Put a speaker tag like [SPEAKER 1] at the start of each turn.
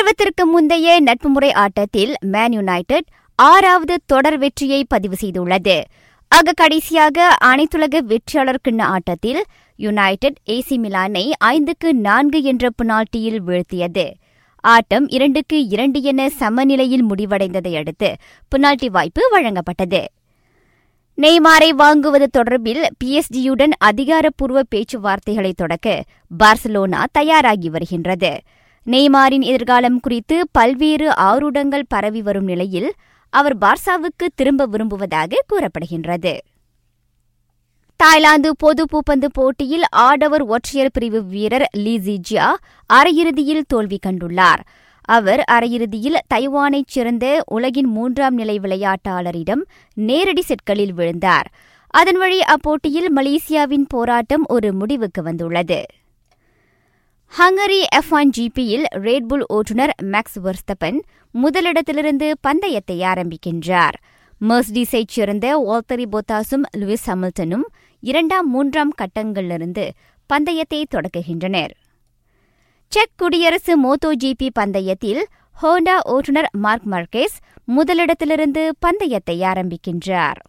[SPEAKER 1] பருவத்திற்கு முந்தைய நட்பு முறை ஆட்டத்தில் மேன் யுனைடெட் ஆறாவது தொடர் வெற்றியை பதிவு செய்துள்ளது. ஆக கடைசியாக அனைத்துலக வெற்றியாளர் கிண்ண ஆட்டத்தில் யுனைடெட் ஏசி மிலானை ஐந்துக்கு நான்கு என்ற பெனால்டியில் வீழ்த்தியது. ஆட்டம் இரண்டுக்கு இரண்டு என சமநிலையில் முடிவடைந்ததை அடுத்து பெனால்டி வாய்ப்பு வழங்கப்பட்டது. நெய்மாரை வாங்குவது தொடர்பில் பிஎஸ்டியுடன் அதிகாரப்பூர்வ பேச்சுவார்த்தைகளை தொடக்க பார்சலோனா தயாராகி வருகின்றது. நெய்மாரின் எதிர்காலம் குறித்து பல்வேறு ஆரூடங்கள் பரவி வரும் நிலையில் அவர் பார்சாவுக்கு திரும்ப விரும்புவதாக கூறப்படுகின்றது. தாய்லாந்து பொது பூப்பந்து போட்டியில் ஆடவர் ஒற்றையர் பிரிவு வீரர் லீசிஜியா அரையிறுதியில் தோல்வி கண்டுள்ளார். அவர் அரையிறுதியில் தைவானைச் சேர்ந்த உலகின் மூன்றாம் நிலை விளையாட்டாளரிடம் நேரடி செட்களில் விழுந்தார். அதன் வழி அப்போட்டியில் மலேசியாவின் போராட்டம் ஒரு முடிவுக்கு வந்துள்ளது. ஹங்கரி எஃப் ஒன் ஜிபியில் ரேட்புல் ஓட்டுநர் மேக்ஸ் வர்ஸ்தபன் முதலிடத்திலிருந்து பந்தயத்தை ஆரம்பிக்கின்றார். மெர்ஸ்டிஸைச் சேர்ந்த வால்தரி போத்தாஸும் லூயிஸ் ஹமில்டனும் இரண்டாம் மூன்றாம் கட்டங்களிலிருந்து பந்தயத்தை தொடக்குகின்றனர். செக் குடியரசு மோட்டோ ஜிபி பந்தயத்தில் ஹோண்டா ஓட்டுநர் மார்க் மார்க்கேஸ் முதலிடத்திலிருந்து பந்தயத்தை ஆரம்பிக்கின்றார்.